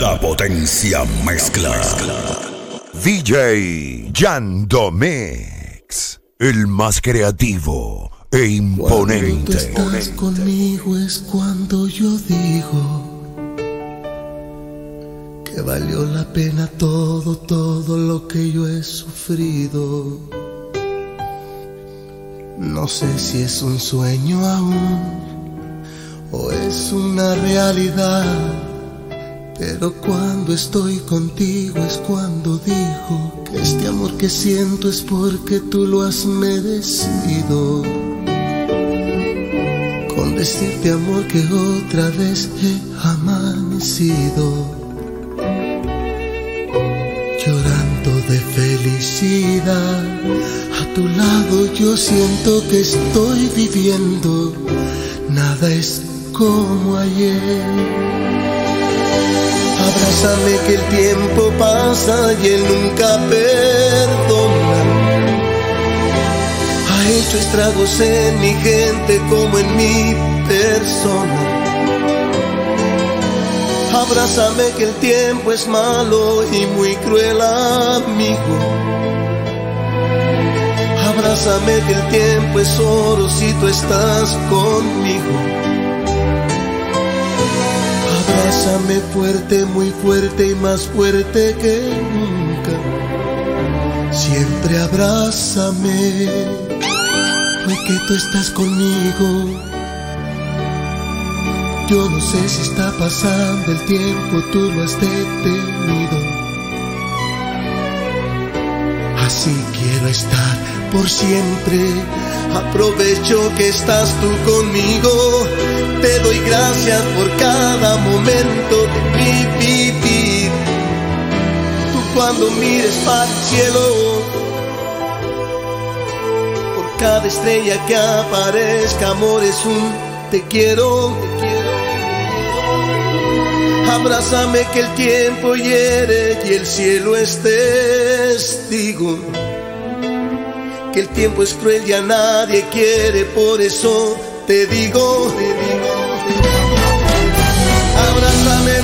La potencia mezcla. DJ Yandomix, el más creativo e imponente. Cuando estás conmigo es cuando yo digo que valió la pena todo, todo lo que yo he sufrido. No sé si es un sueño aún o es una realidad. Pero cuando estoy contigo es cuando digo que este amor que siento es porque tú lo has merecido. Con decirte amor que otra vez he amanecido. Llorando de felicidad, a tu lado yo siento que estoy viviendo. Nada es como ayer. Abrázame que el tiempo pasa y él nunca perdona. Ha hecho estragos en mi gente como en mi persona. Abrázame que el tiempo es malo y muy cruel amigo. Abrázame que el tiempo es oro si tú estás conmigo. Abrázame fuerte, muy fuerte y más fuerte que nunca. Siempre abrázame, hoy que tú estás conmigo. Yo no sé si está pasando el tiempo, tú lo has detenido. Así quiero estar por siempre. Aprovecho que estás tú conmigo. Gracias por cada momento de mi vivir. Tú cuando mires para el cielo, por cada estrella que aparezca, amor es un te quiero. Te quiero. Abrázame que el tiempo hiere y el cielo es testigo. Que el tiempo es cruel y a nadie quiere, por eso te digo, te digo. Abrázame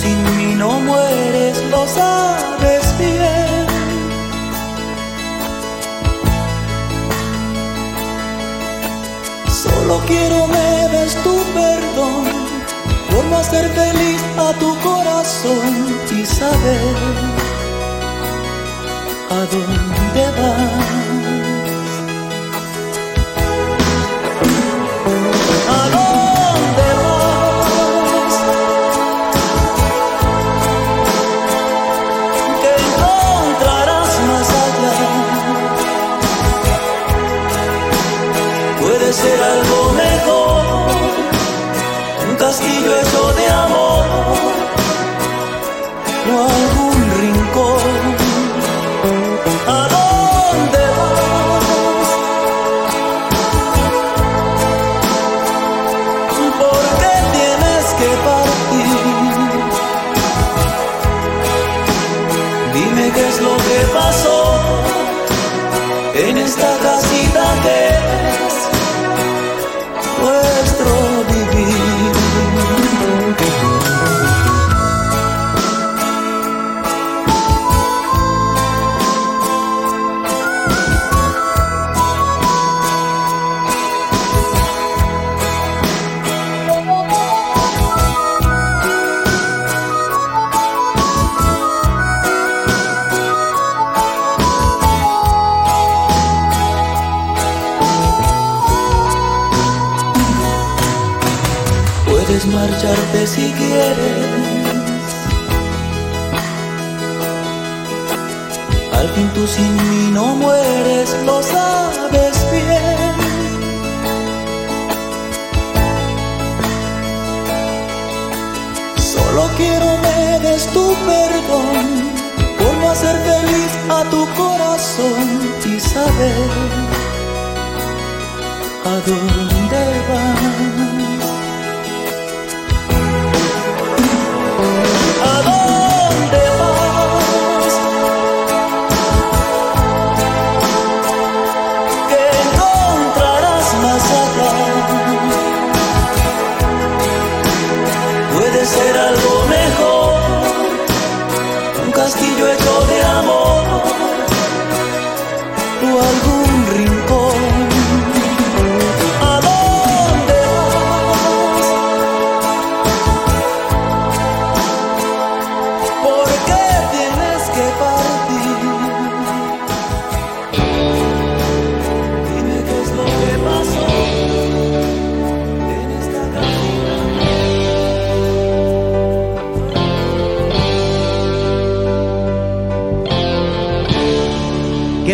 sin mí no mueres, lo sabes bien. Solo quiero me des tu perdón por no hacer feliz a tu corazón y saber a dónde vas. A tu corazón saber a dónde vas.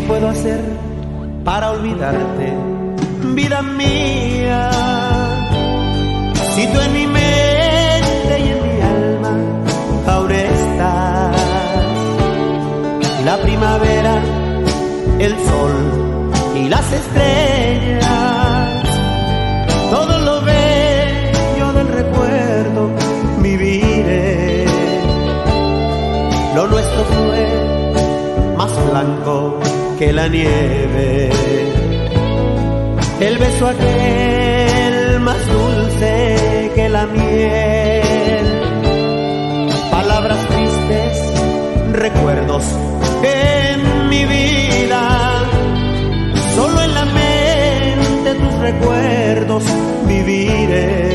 Puedo hacer para olvidarte, vida mía? Si tú en mi mente y en mi alma aún estás, la primavera, el sol y las estrellas, que la nieve. El beso aquel más dulce que la miel. Palabras tristes, recuerdos en mi vida, solo en la mente tus recuerdos viviré.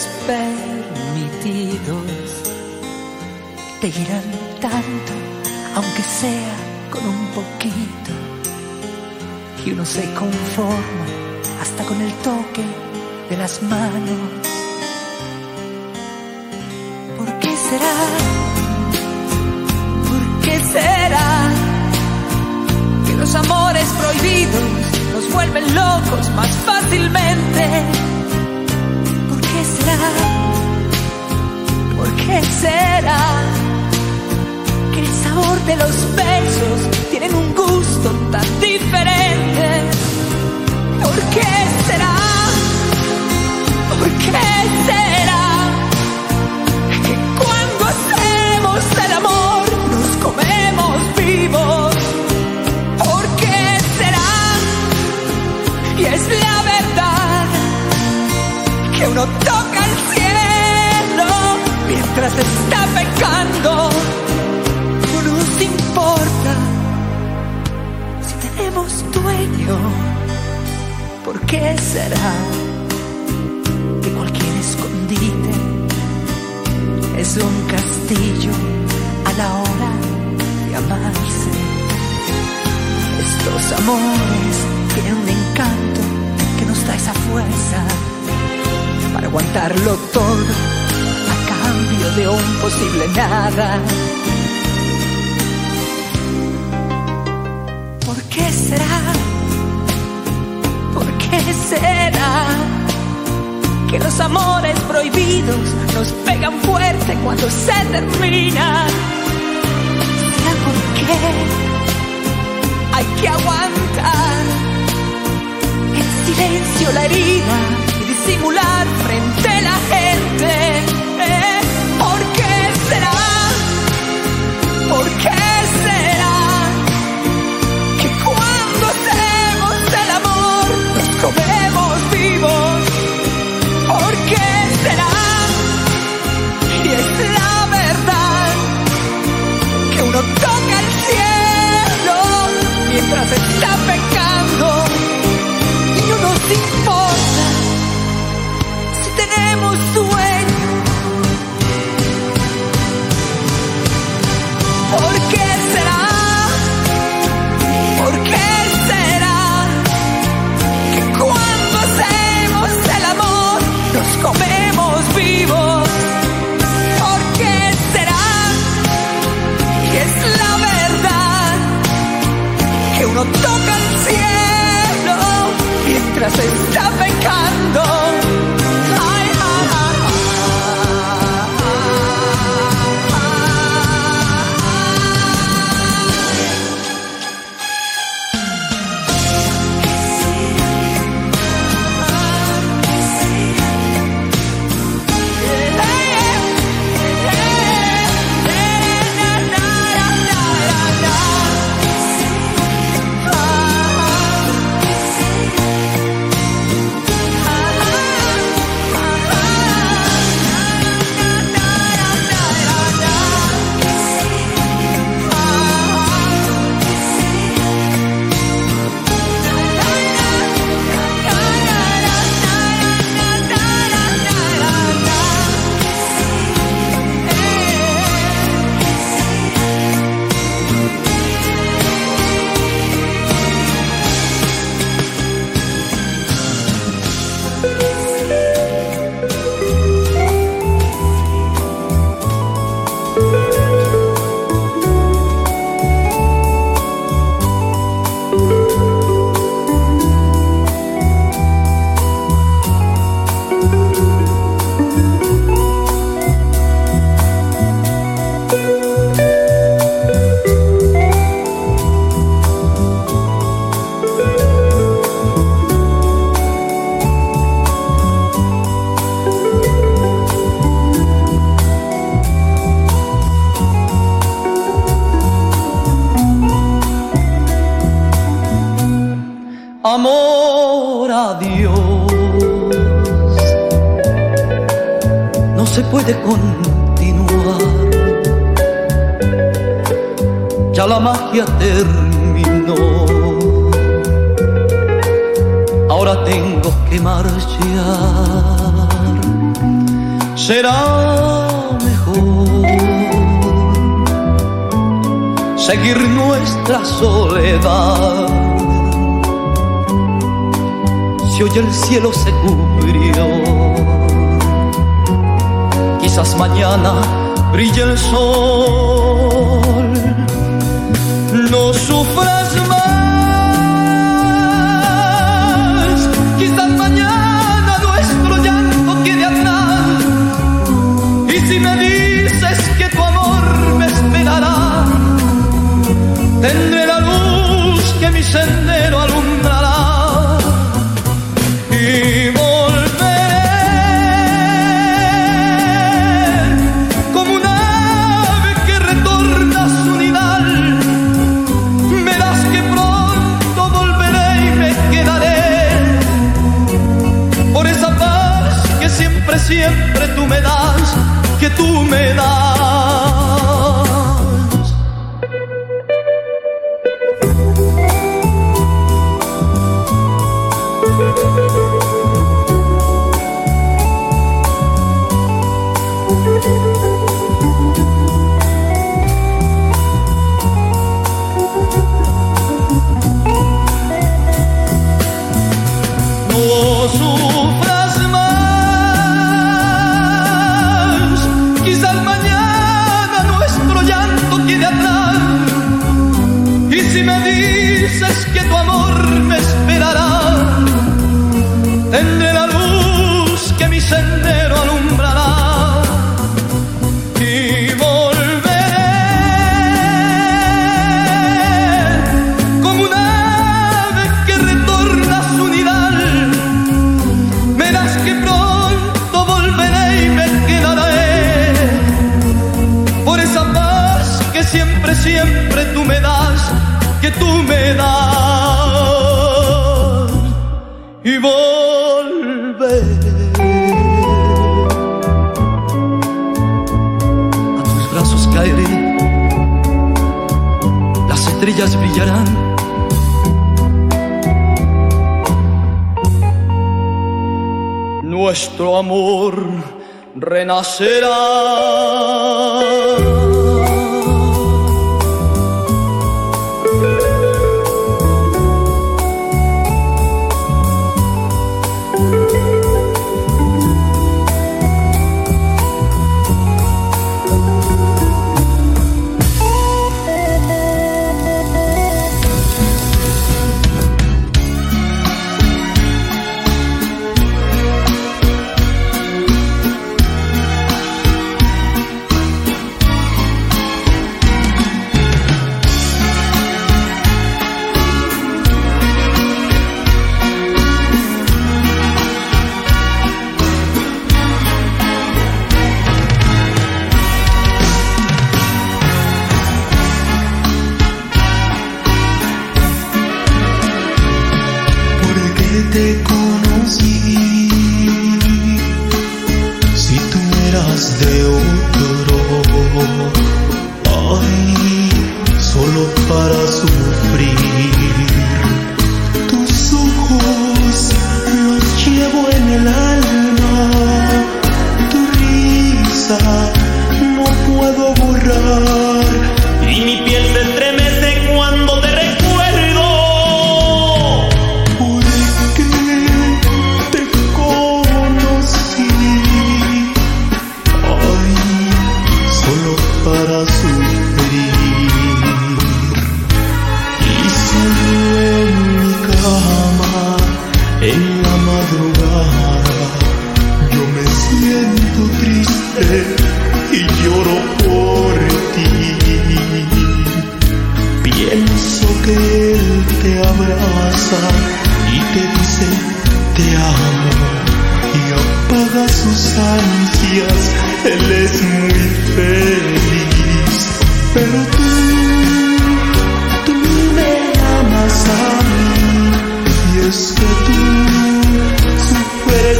Que los permitidos. Te irán tanto, aunque sea con un poquito, que uno se conforma hasta con el toque de las manos. ¿Por qué será? ¿Por qué será que los amores prohibidos nos vuelven locos más fácilmente? Qué será que el sabor de los besos tienen un gusto tan diferente? ¿Por qué será? ¿Por qué será está pecando. No nos importa si tenemos dueño. ¿Por qué será que cualquier escondite es un castillo a la hora de amarse? Estos amores tienen un encanto que nos da esa fuerza para aguantarlo todo un posible nada. ¿Por qué será? ¿Por qué será que los amores prohibidos nos pegan fuerte cuando se terminan? ¿Será porque hay que aguantar en silencio la herida y disimular frente a la gente? Mientras Puede continuar. Ya la magia terminó. ahora tengo que marchar. Será mejor seguir nuestra soledad. Si hoy el cielo se cubrió, quizás mañana brille el sol. No sufras que tu amor me esperará, Y volveré a tus brazos caeré, las estrellas brillarán. Nuestro amor renacerá. Si tú eras de otro, ay, solo para sufrir. Tus ojos los llevo en el alma, tu risa te amo y apaga sus ansias. Él es muy feliz, pero tú, tú me amas a mí y es que tú sufres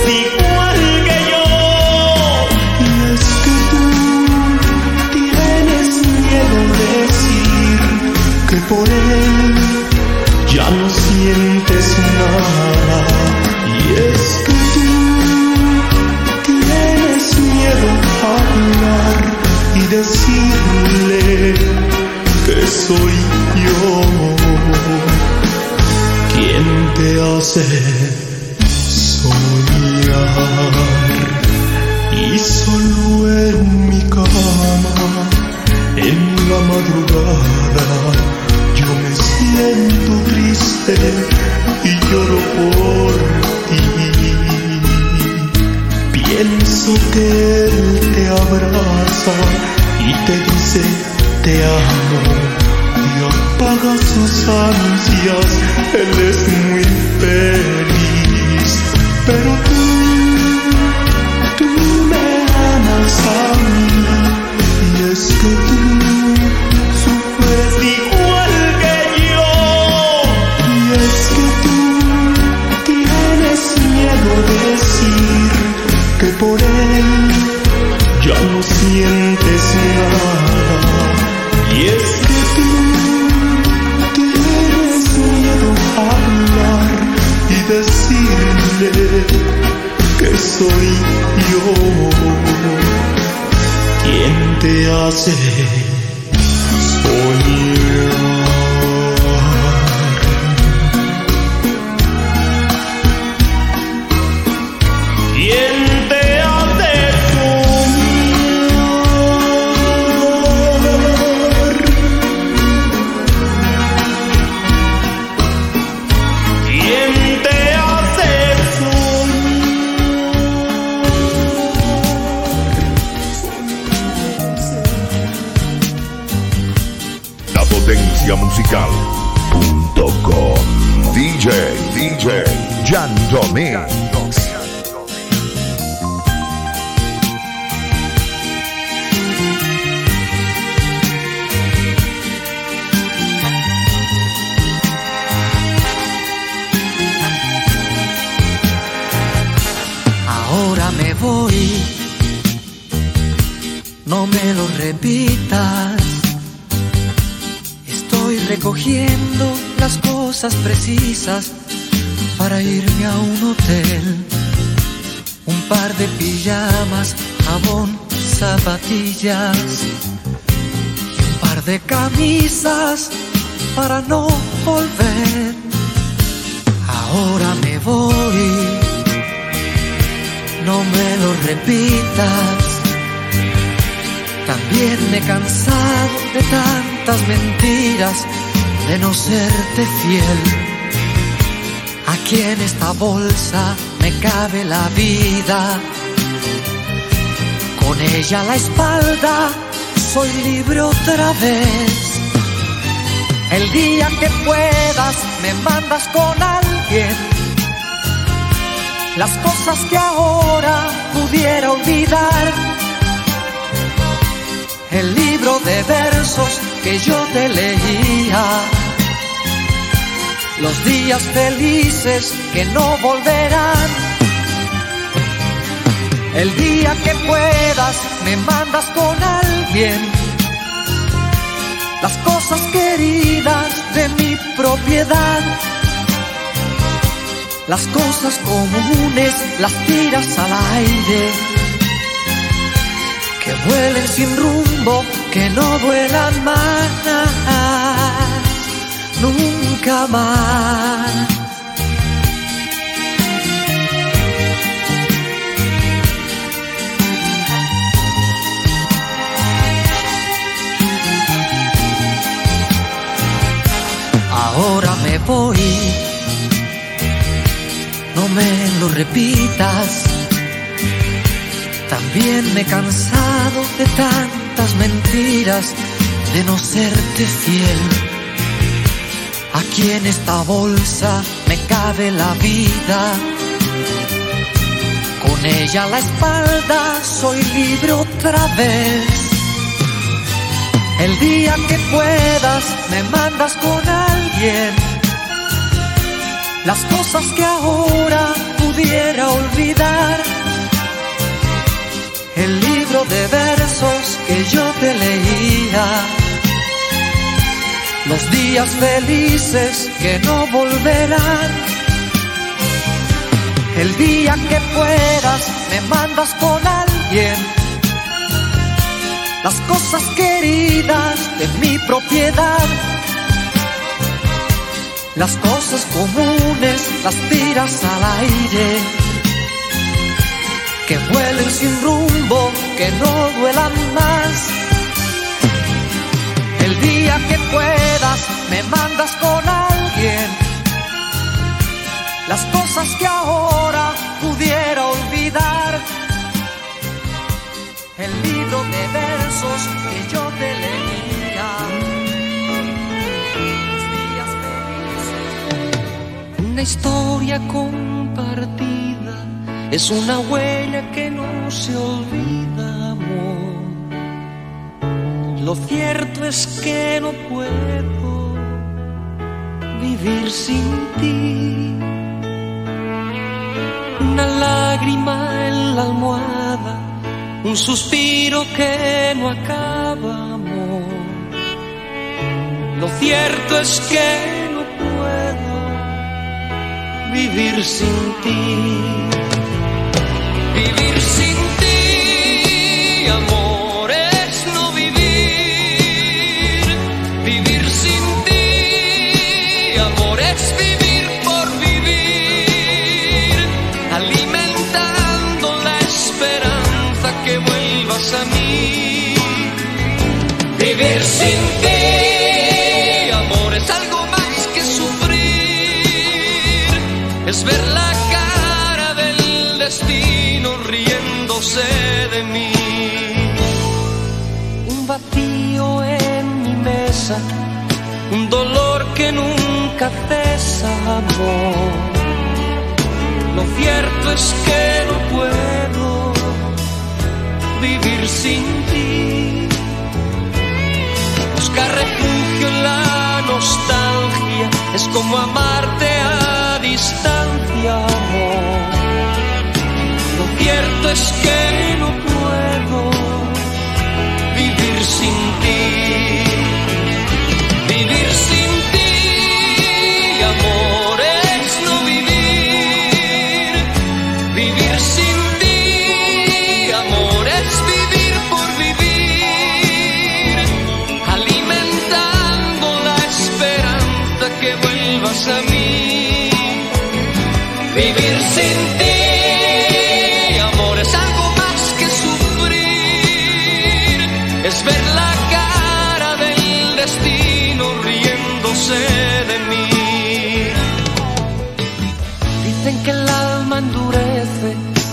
soñar y solo en mi cama, en la madrugada, yo me siento triste y lloro por ti. Pienso que él te abraza y te dice te amo y apaga sus ansias, él es muy feliz, pero tú, tú me amas a mí. Y es que tú sufres igual que yo. Y es que tú tienes miedo de decir que por él ya no sientes nada que soy yo. Quien te hace para irme a un hotel. Un par de pijamas, jabón, zapatillas y un par de camisas para no volver. Ahora me voy no me lo repitas. También me he cansado de tantas mentiras, de no serte fiel. Aquí en esta bolsa me cabe la vida. Con ella a la espalda soy libre otra vez. El día que puedas me mandas con alguien las cosas que ahora pudiera olvidar. El libro de versos que yo te leía. Los días felices que no volverán. El día que puedas me mandas con alguien. Las cosas queridas de mi propiedad. Las cosas comunes las tiras al aire. Que vuelen sin rumbo, que no vuelan más. Nunca más. Ahora me voy no me lo repitas. También me he cansado de tantas mentiras, de no serte fiel. En esta bolsa me cabe la vida. Con ella a la espalda soy libre otra vez. El día que puedas me mandas con alguien las cosas que ahora pudiera olvidar. El libro de versos que yo te leía. Los días felices que no volverán. El día que puedas me mandas con alguien. Las cosas queridas de mi propiedad. Las cosas comunes las tiras al aire. que vuelen sin rumbo, que no duelan más. Que puedas, me mandas con alguien las cosas que ahora pudiera olvidar. El libro de versos que yo te leía. Los días. Una historia compartida es una huella que no se olvida, amor. Lo cierto es que no puedo vivir sin ti. Una lágrima en la almohada, un suspiro que no acaba, amor. Lo cierto es que no puedo vivir sin ti. Vivir sin vacío en mi mesa, un dolor que nunca cesa, amor. Lo cierto es que no puedo vivir sin ti. Buscar refugio en la nostalgia es como amarte a distancia, amor. Lo cierto es que no puedo ti.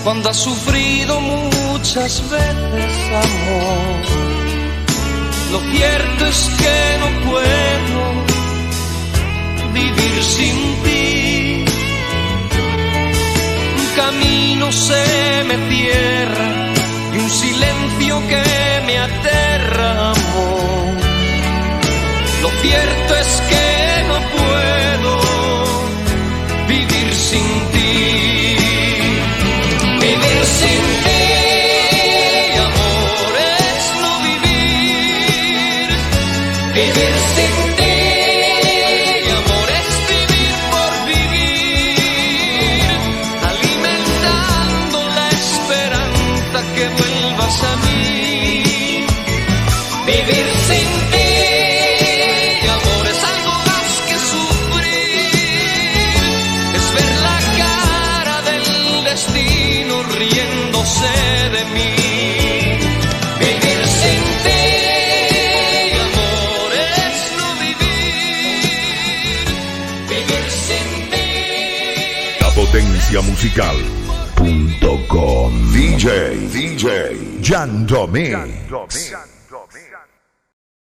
Cuando ha sufrido muchas veces amor. Lo cierto es que no puedo vivir sin ti. Un camino se me cierra y un silencio que me aterra, amor. Lo cierto es que musical.com DJ DJ Yandomix